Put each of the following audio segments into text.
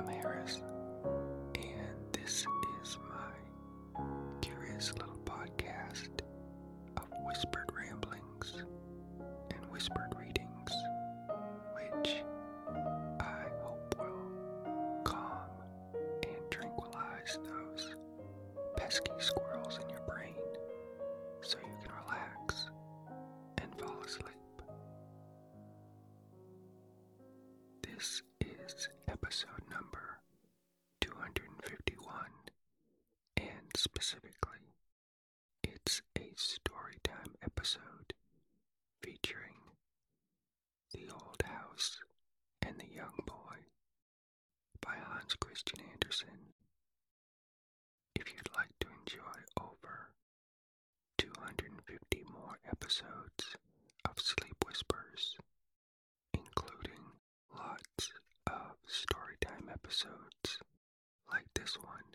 I'm Harris, and this is my curious little podcast of whispered ramblings and whispered readings, which I hope will calm and tranquilize those pesky squirrels it's a storytime episode featuring The Old House and the Young Boy by Hans Christian Andersen. If you'd like to enjoy over 250 more episodes of Sleep Whispers, including lots of storytime episodes like this one,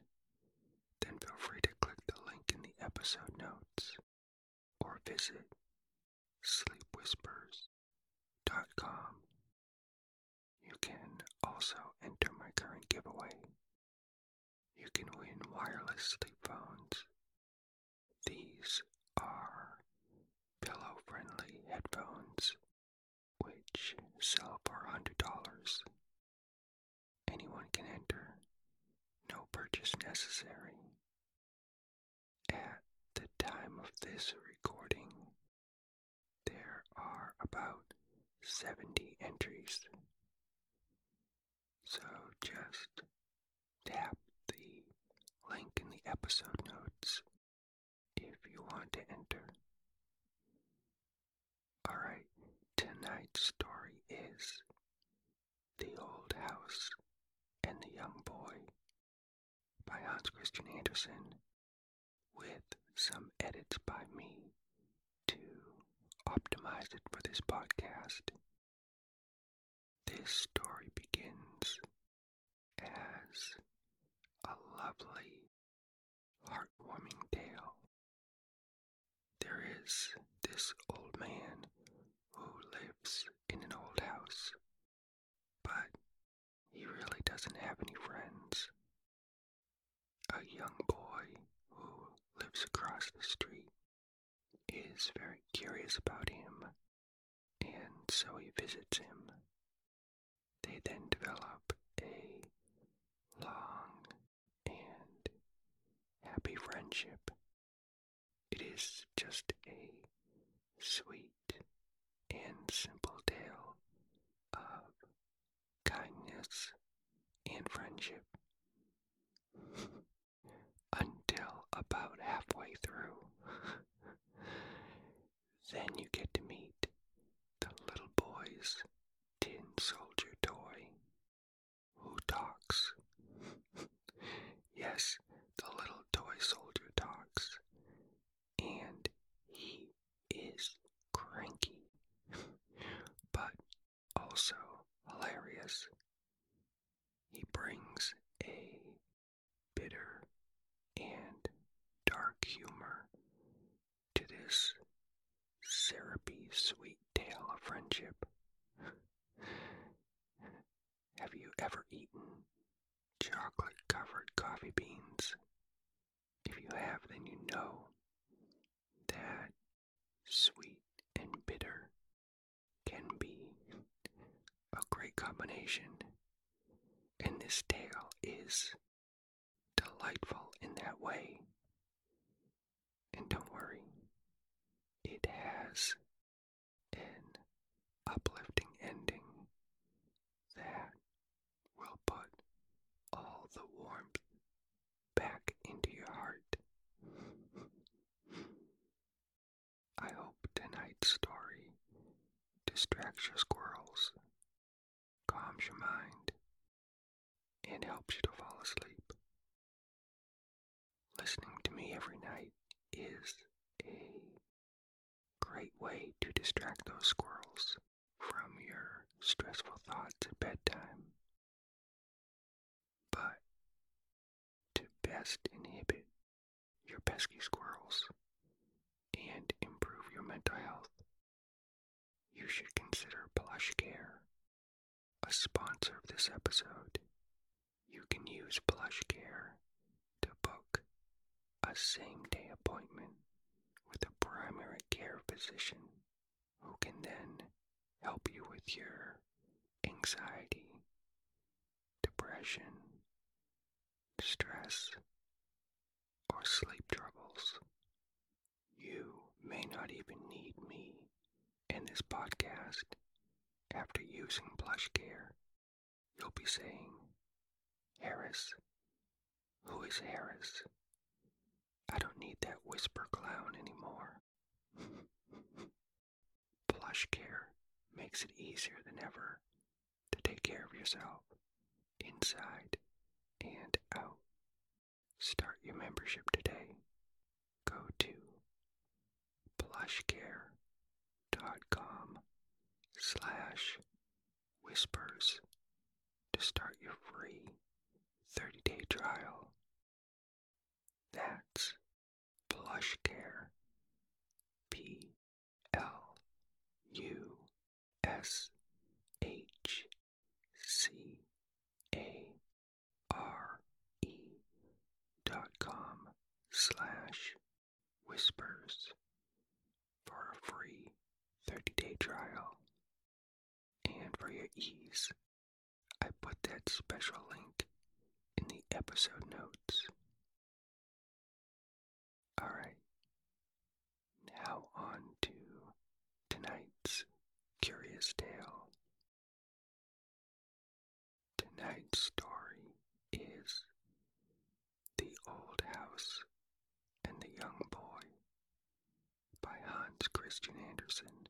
then feel free to click the link in the episode notes or visit sleepwhispers.com. You can also enter my current giveaway. You can win wireless sleep phones. These are pillow friendly headphones which sell for $100. Anyone can enter, no purchase necessary. At the time of this recording, there are about 70 entries. So just tap the link in the episode notes if you want to enter. Alright, tonight's story is The Old House and the Young Boy by Hans Christian Andersen with some edits by me to optimize it for this podcast. This story begins as a lovely, heartwarming tale. There is this old man who lives in an old house, but he really doesn't have any friends. A young boy who lives across the street is very curious about him, and so he visits him. They then develop a long and happy friendship. It is just a sweet and simple tale of kindness and friendship. Until about then you get to meet the little boy's tin soldier toy who talks. yes, the little toy soldier talks, and he is cranky, but also hilarious. He brings a bitter and dark humor to this syrupy sweet tale of friendship. Have you ever eaten chocolate covered coffee beans? If you have, then you know that sweet and bitter can be a great combination. And this tale is delightful in that way. And don't worry, it has an uplifting ending that will put all the warmth back into your heart. I hope tonight's story distracts your squirrels, calms your mind, and helps you to fall asleep. Listening to me every night is a great way to distract those squirrels from your stressful thoughts at bedtime. But to best inhibit your pesky squirrels and improve your mental health, you should consider Plush Care, a sponsor of this episode. You can use Plush Care to book a same day appointment with a primary care physician who can then help you with your anxiety, depression, stress, or sleep troubles. You may not even in this podcast. After using Plush Care, you'll be saying, Harris, who is Harris? I don't need that whisper clown anymore. Plush Care makes it easier than ever to take care of yourself inside and out. Start your membership today. Go to plushcare.com slash whispers to start your free 30-day trial. That's plushcare. P L U S H C A R E dot com slash whispers for a free 30 day trial. And for your ease, I put that special link in the episode notes. Alright, now on to tonight's curious tale. Tonight's story is The Old House and the Young Boy by Hans Christian Andersen.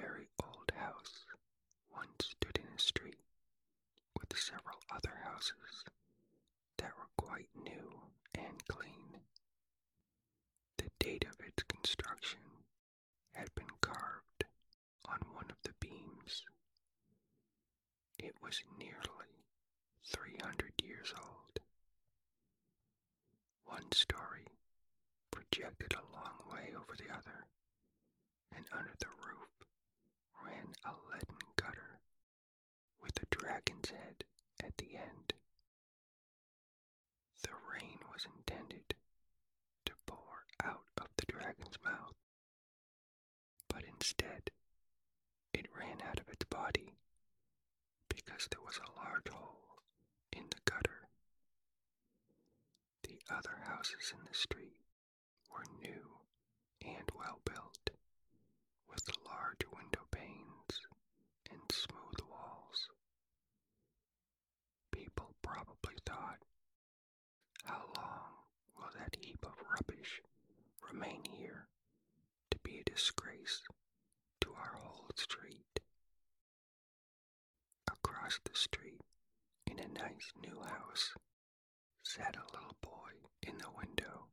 Very old house once stood in a street with several other houses that were quite new and clean. The date of its construction had been carved on one of the beams. It was nearly 300 years old. One story projected a long way over the other, and under the roof a leaden gutter with a dragon's head at the end. The rain was intended to pour out of the dragon's mouth, but instead it ran out of its body because there was a large hole in the gutter. The other houses in the street were new and well built, with large window panes and smooth walls. People probably thought, how long will that heap of rubbish remain here to be a disgrace to our whole street? Across the street, in a nice new house, sat a little boy in the window.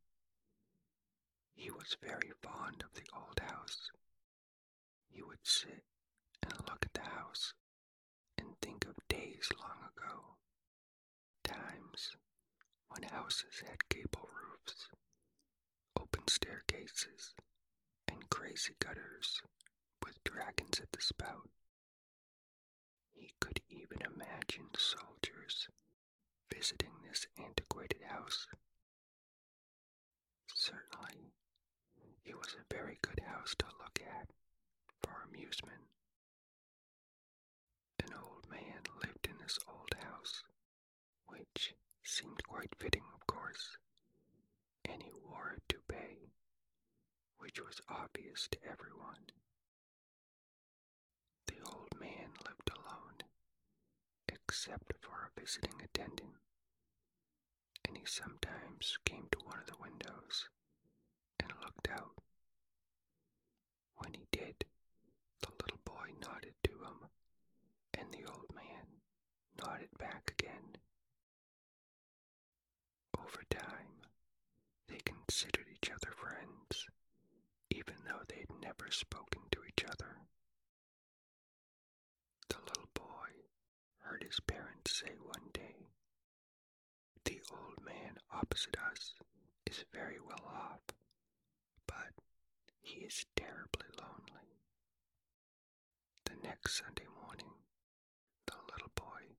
He was very fond of the old house. He would sit and look at the house and think of days long ago, times when houses had gable staircases, and crazy gutters with dragons at the spout. He could even imagine soldiers visiting this antiquated house. Certainly, it was a very good house to look at for amusement. An old man lived in this old house, which seemed quite fitting, of course, and he wore a toupee, which was obvious to everyone. The old man lived alone, except for a visiting attendant, and he sometimes came to one of the windows and looked out. When he did, the little boy nodded to him, and the old man nodded back again. Over time, considered each other friends, even though they had never spoken to each other. The little boy heard his parents say one day, The old man opposite us is very well off, but he is terribly lonely. The next Sunday morning, the little boy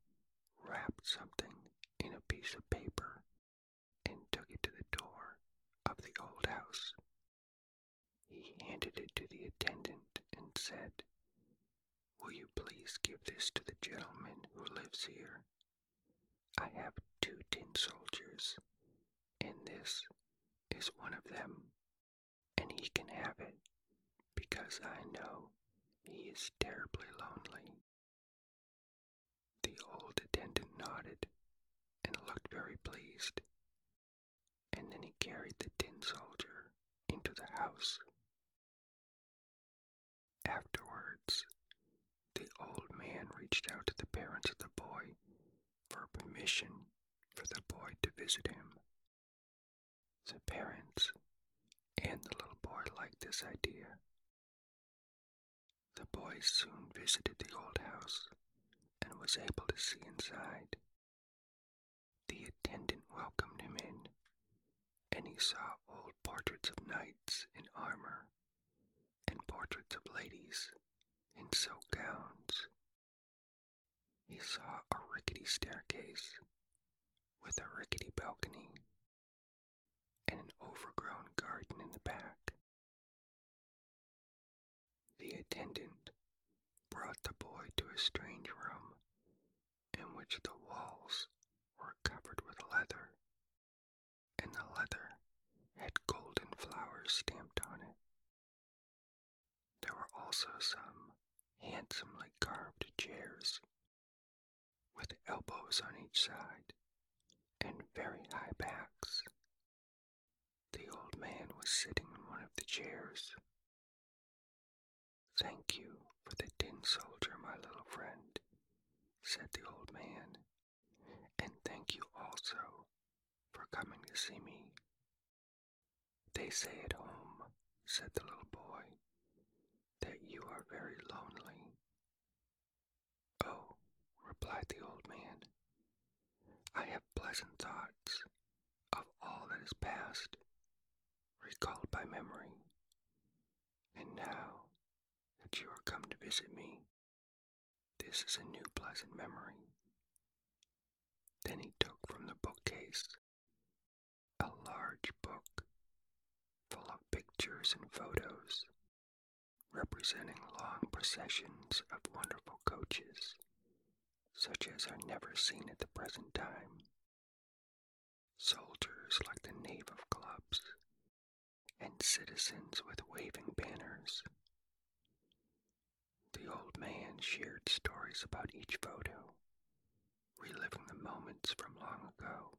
wrapped something in a piece of paper and took it to the door of the old house. He handed it to the attendant and said, Will you please give this to the gentleman who lives here? I have two tin soldiers, and this is one of them, and he can have it because I know he is terribly lonely. The old attendant nodded and looked very pleased, and then he carried the tin into the house. Afterwards, the old man reached out to the parents of the boy for permission for the boy to visit him. The parents and the little boy liked this idea. The boy soon visited the old house and was able to see inside. The attendant welcomed him in, and he saw old portraits of knights in armor and portraits of ladies in silk gowns. He saw a rickety staircase with a rickety balcony and an overgrown garden in the back. The attendant brought the boy to a strange room in which the walls were covered with leather, and the leather had golden flowers stamped on it. There were also some handsomely carved chairs with elbows on each side and very high backs. The old man was sitting in one of the chairs. Thank you for the tin soldier, my little friend, said the old man, and thank you also for coming to see me. They say at home, said the little boy, that you are very lonely. Oh, replied the old man, I have pleasant thoughts of all that is past, recalled by memory. And now that you are come to visit me, this is a new pleasant memory. Then he took from the bookcase a large book full of pictures and photos representing long processions of wonderful coaches, such as are never seen at the present time. Soldiers like the knave of clubs, and citizens with waving banners. The old man shared stories about each photo, reliving the moments from long ago.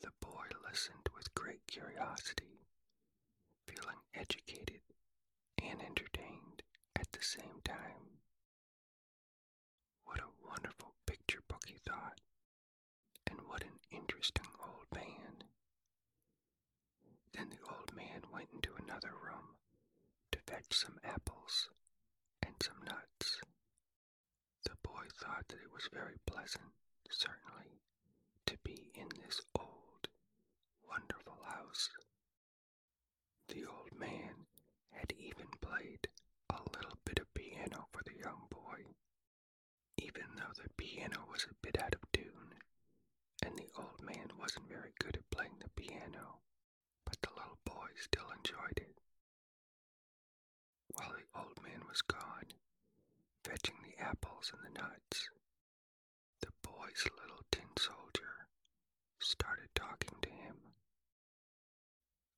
The boy listened with great curiosity, feeling educated and entertained at the same time. What a wonderful picture book, he thought, and what an interesting old man. Then the old man went into another room to fetch some apples and some nuts. The boy thought that it was very pleasant, certainly, to be in this old, wonderful house. The old man had even played a little bit of piano for the young boy, the piano was a bit out of tune, and the old man wasn't very good at playing the piano, but the little boy still enjoyed it. While the old man was gone, fetching the apples and the nuts, the boy's little tin soldier started talking to him.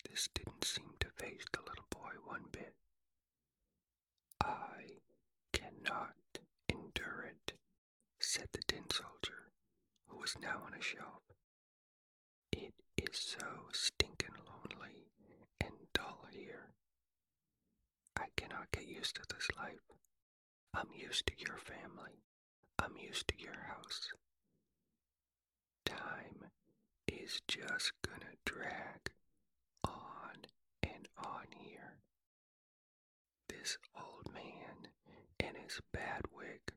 This didn't seem to faze the little boy one bit. I cannot endure it, said the tin soldier, who now on a shelf. It is so stinking lonely and dull here. I cannot get used to this life. I'm used to your family. I'm used to your house. Time is just gonna drag on and on here. This old man and his bad wig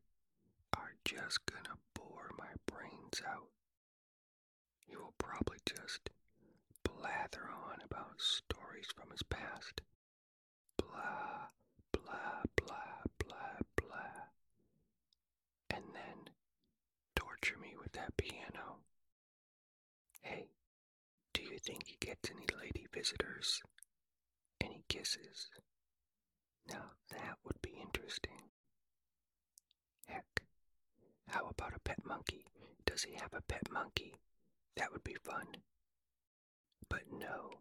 are just gonna out, he will probably just blather on about stories from his past. Blah, blah, blah, blah, blah. And then torture me with that piano. Hey, do you think he gets any lady visitors? Any kisses? Now that would be interesting. Heck, how about a pet monkey? Does he have a pet monkey? That would be fun. But no,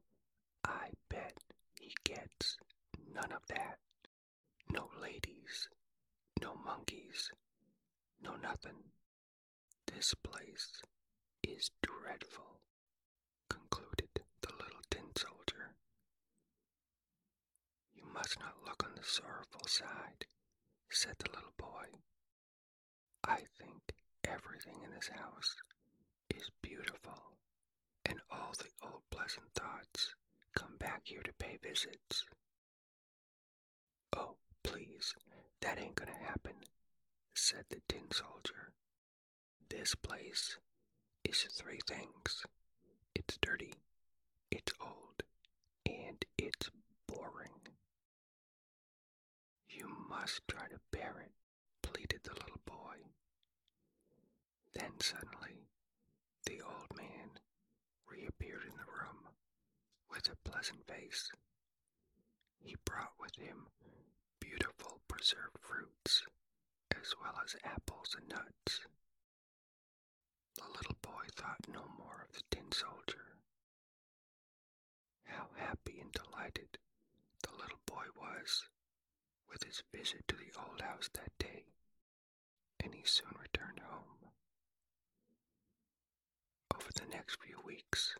I bet he gets none of that. No ladies, no monkeys, no nothing. This place is dreadful, concluded the little tin soldier. You must not look on the sorrowful side, said the little boy. I think everything in this house is beautiful, and all the old pleasant thoughts come back here to pay visits. Oh, please, that ain't gonna happen, said the tin soldier. This place is three things it's dirty, it's old, and it's boring. You must try to bear it, pleaded the little. Then suddenly, the old man reappeared in the room with a pleasant face. He brought with him beautiful preserved fruits, as well as apples and nuts. The little boy thought no more of the tin soldier. How happy and delighted the little boy was with his visit to the old house that day, and he soon returned home. Over the next few weeks,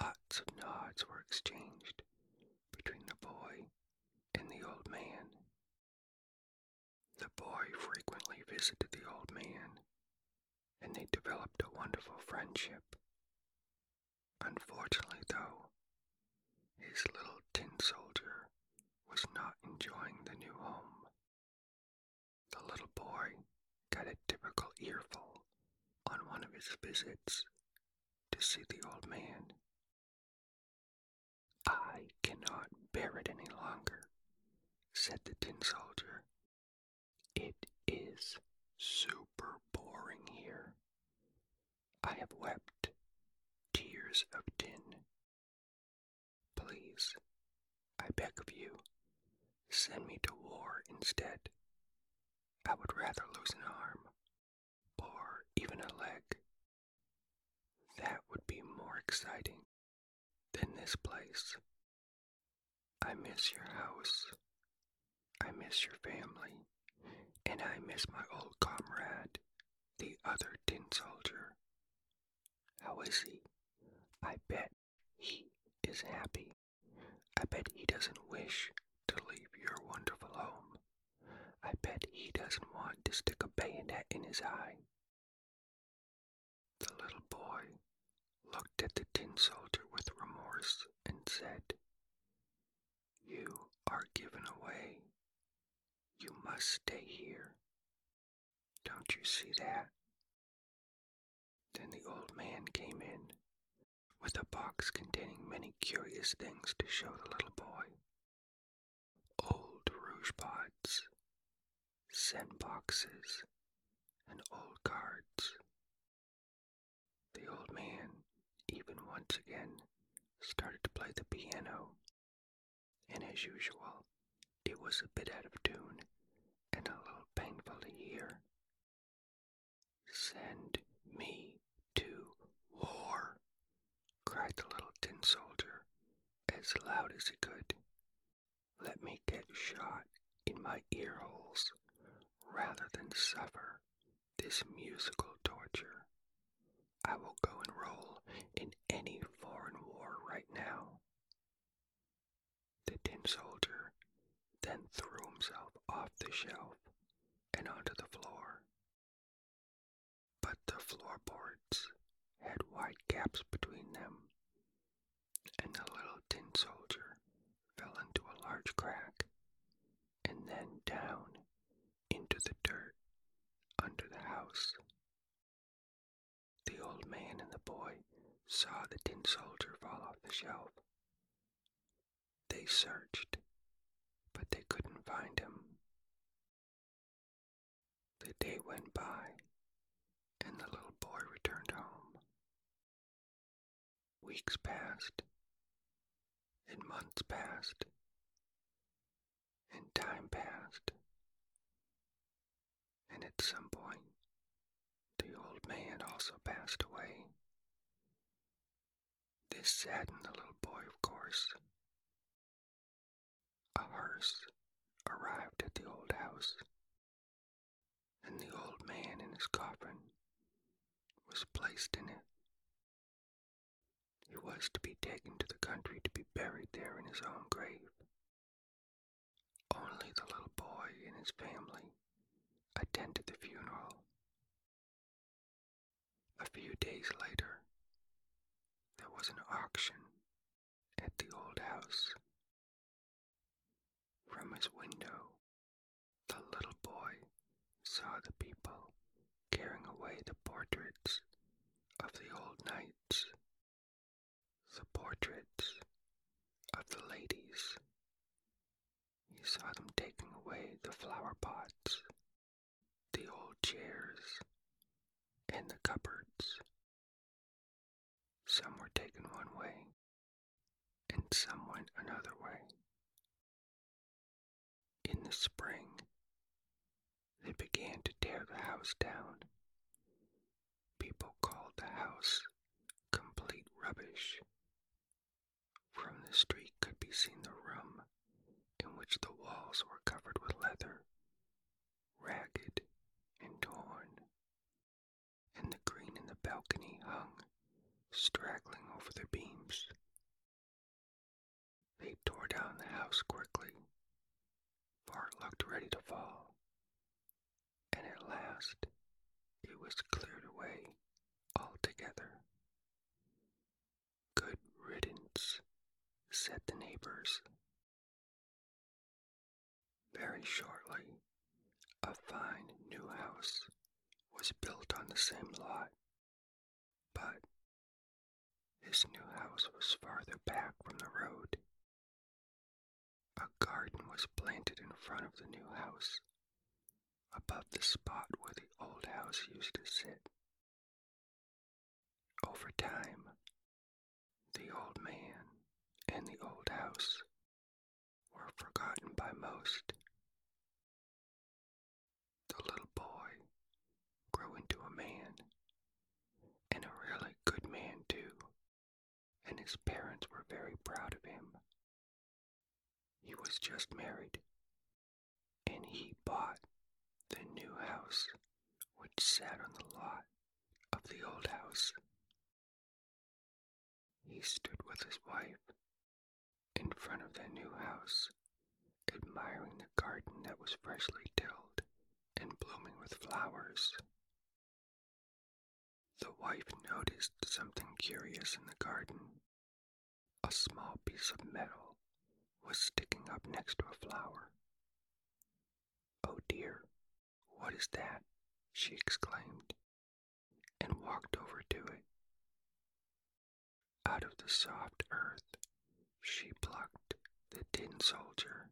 lots of nods were exchanged between the boy and the old man. The boy frequently visited the old man, and they developed a wonderful friendship. Unfortunately, though, his little tin soldier was not enjoying the new home. The little boy got a typical earful on one of his visits to see the old man. I cannot bear it any longer, said the tin soldier. It is super boring here. I have wept tears of tin. Please, I beg of you, send me to war instead. I would rather lose an arm, even a leg. That would be more exciting than this place. I miss your house. I miss your family. And I miss my old comrade, the other tin soldier. How is he? I bet he is happy. I bet he doesn't wish to leave your wonderful home. I bet he doesn't want to stick a bayonet in his eye. The little boy looked at the tin soldier with remorse and said, You are given away. You must stay here. Don't you see that? Then the old man came in with a box containing many curious things to show the little boy. Old rouge pots, scent boxes, and old cards. The old man, even once again, started to play the piano, and as usual, it was a bit out of tune and a little painful to hear. Send me to war, cried the little tin soldier as loud as he could. Let me get shot in my ear holes rather than suffer this musical torture. I will go enroll in any foreign war right now. The tin soldier then threw himself off the shelf and onto the floor. But the floorboards had wide gaps between them, and the little tin soldier fell into a large crack and then down into the dirt under the house. The old man and the boy saw the tin soldier fall off the shelf. They searched, but they couldn't find him. The day went by, and the little boy returned home. Weeks passed, And months passed, and time passed, and at some point, the old man also passed away. This saddened the little boy, of course. A hearse arrived at the old house, and the old man in his coffin was placed in it. He was to be taken to the country to be buried there in his own grave. Only the little boy and his family attended the funeral. A few days later, was an auction at the old house. From his window, the little boy saw the people carrying away the portraits of the old knights, the portraits of the ladies. He saw them taking away the flower pots, the old chairs, and the cupboards. Some were taken one way, and some went another way. In the spring, they began to tear the house down. People called the house complete rubbish. From the street could be seen the room in which the walls were covered with leather, ragged and torn, and the green in the balcony hung, straggling over the beams. They tore down the house quickly, for it looked ready to fall, and at last it was cleared away altogether. Good riddance, said the neighbors. Very shortly, a fine new house was built on the same lot, but this new house was farther back from the road. A garden was planted in front of the new house, above the spot where the old house used to sit. Over time, the old man and the old house were forgotten by most. The little boy grew into a man, and a really good man too, and his parents were very proud of him. He was just married, and he bought the new house which sat on the lot of the old house. He stood with his wife in front of the new house, admiring the garden that was freshly tilled and blooming with flowers. The wife noticed something curious in the garden. A small piece of metal was sticking up next to a flower. Oh dear, what is that? she exclaimed, and walked over to it. Out of the soft earth, she plucked the tin soldier,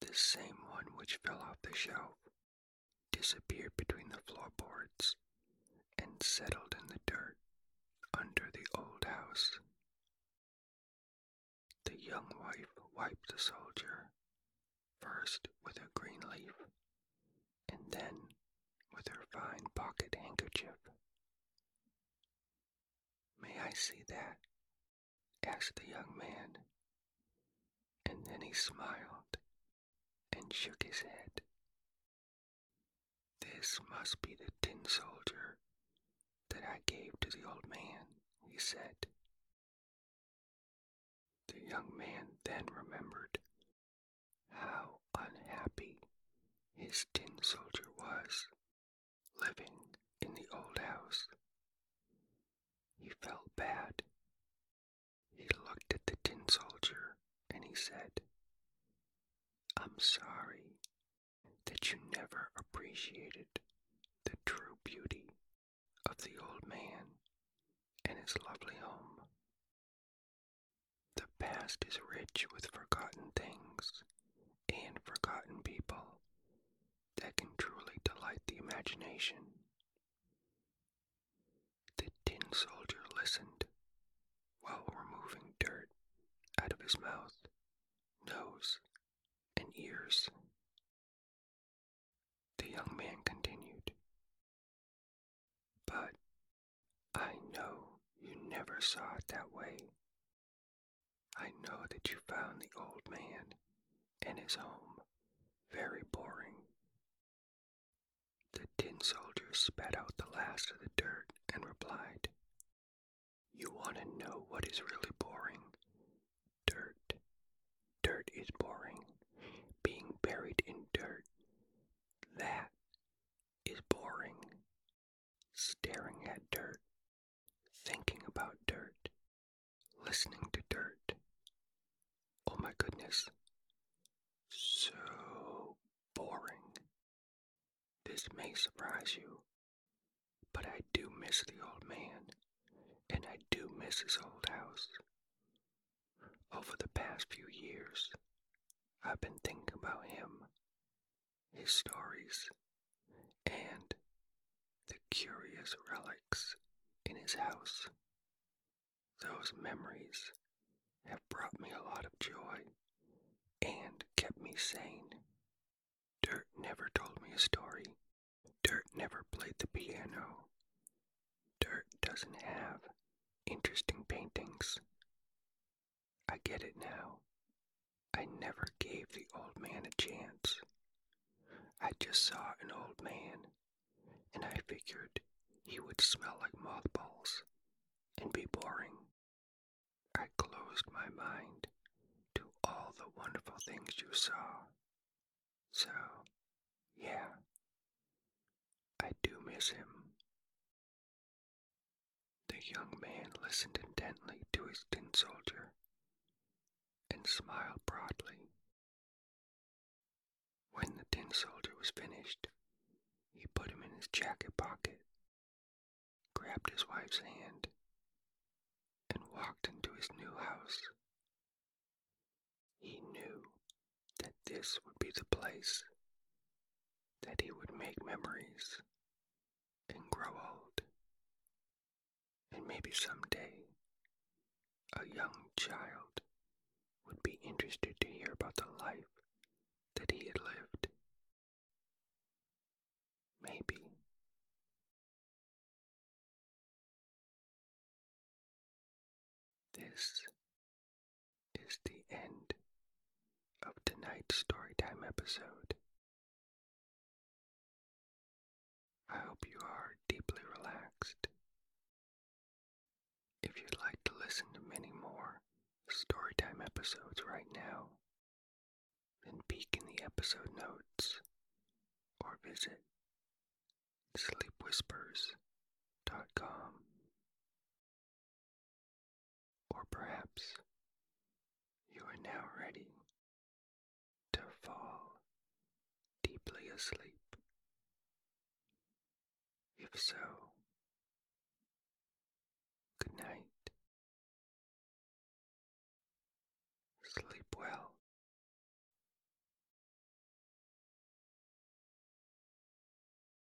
the same one which fell off the shelf, disappeared between the floorboards, and settled in the dirt under the old house. The young wife wiped the soldier, first with a green leaf, and then with her fine pocket handkerchief. May I see that? asked the young man, and then he smiled and shook his head. This must be the tin soldier that I gave to the old man, he said. The young man then remembered how unhappy his tin soldier was living in the old house. He felt bad. He looked at the tin soldier and he said, I'm sorry that you never appreciated the true beauty of the old man and his lovely home. The past is rich with forgotten things and forgotten people that can truly delight the imagination. The tin soldier listened while removing dirt out of his mouth, nose, and ears. The young man continued, But I know you never saw it that way. I know that you found the old man and his home very boring. The tin soldier spat out the last of the dirt and replied, You want to know what is really boring? Dirt. Dirt is boring. Being buried in dirt. That is boring. Staring at dirt. Thinking about dirt. Listening to dirt. My goodness. So boring. This may surprise you, but I do miss the old man, and I do miss his old house. Over the past few years, I've been thinking about him, his stories, and the curious relics in his house. Those memories have brought me a lot of joy and kept me sane. Dirt never told me a story. Dirt never played the piano. Dirt doesn't have interesting paintings. I get it now. I never gave the old man a chance. I just saw an old man, and I figured he would smell like mothballs and be boring. I closed my mind to all the wonderful things you saw. So, yeah, I do miss him. The young man listened intently to his tin soldier and smiled broadly. When the tin soldier was finished, he put him in his jacket pocket, grabbed his wife's hand, and walked into his new house. He knew that this would be the place that he would make memories and grow old. And maybe someday a young child would be interested to hear about the life that he had lived. Maybe. This is the end of tonight's Storytime episode. I hope you are deeply relaxed. If you'd like to listen to many more Storytime episodes right now, then peek in the episode notes or visit sleepwhispers.com. Or perhaps you are now ready to fall deeply asleep. If so,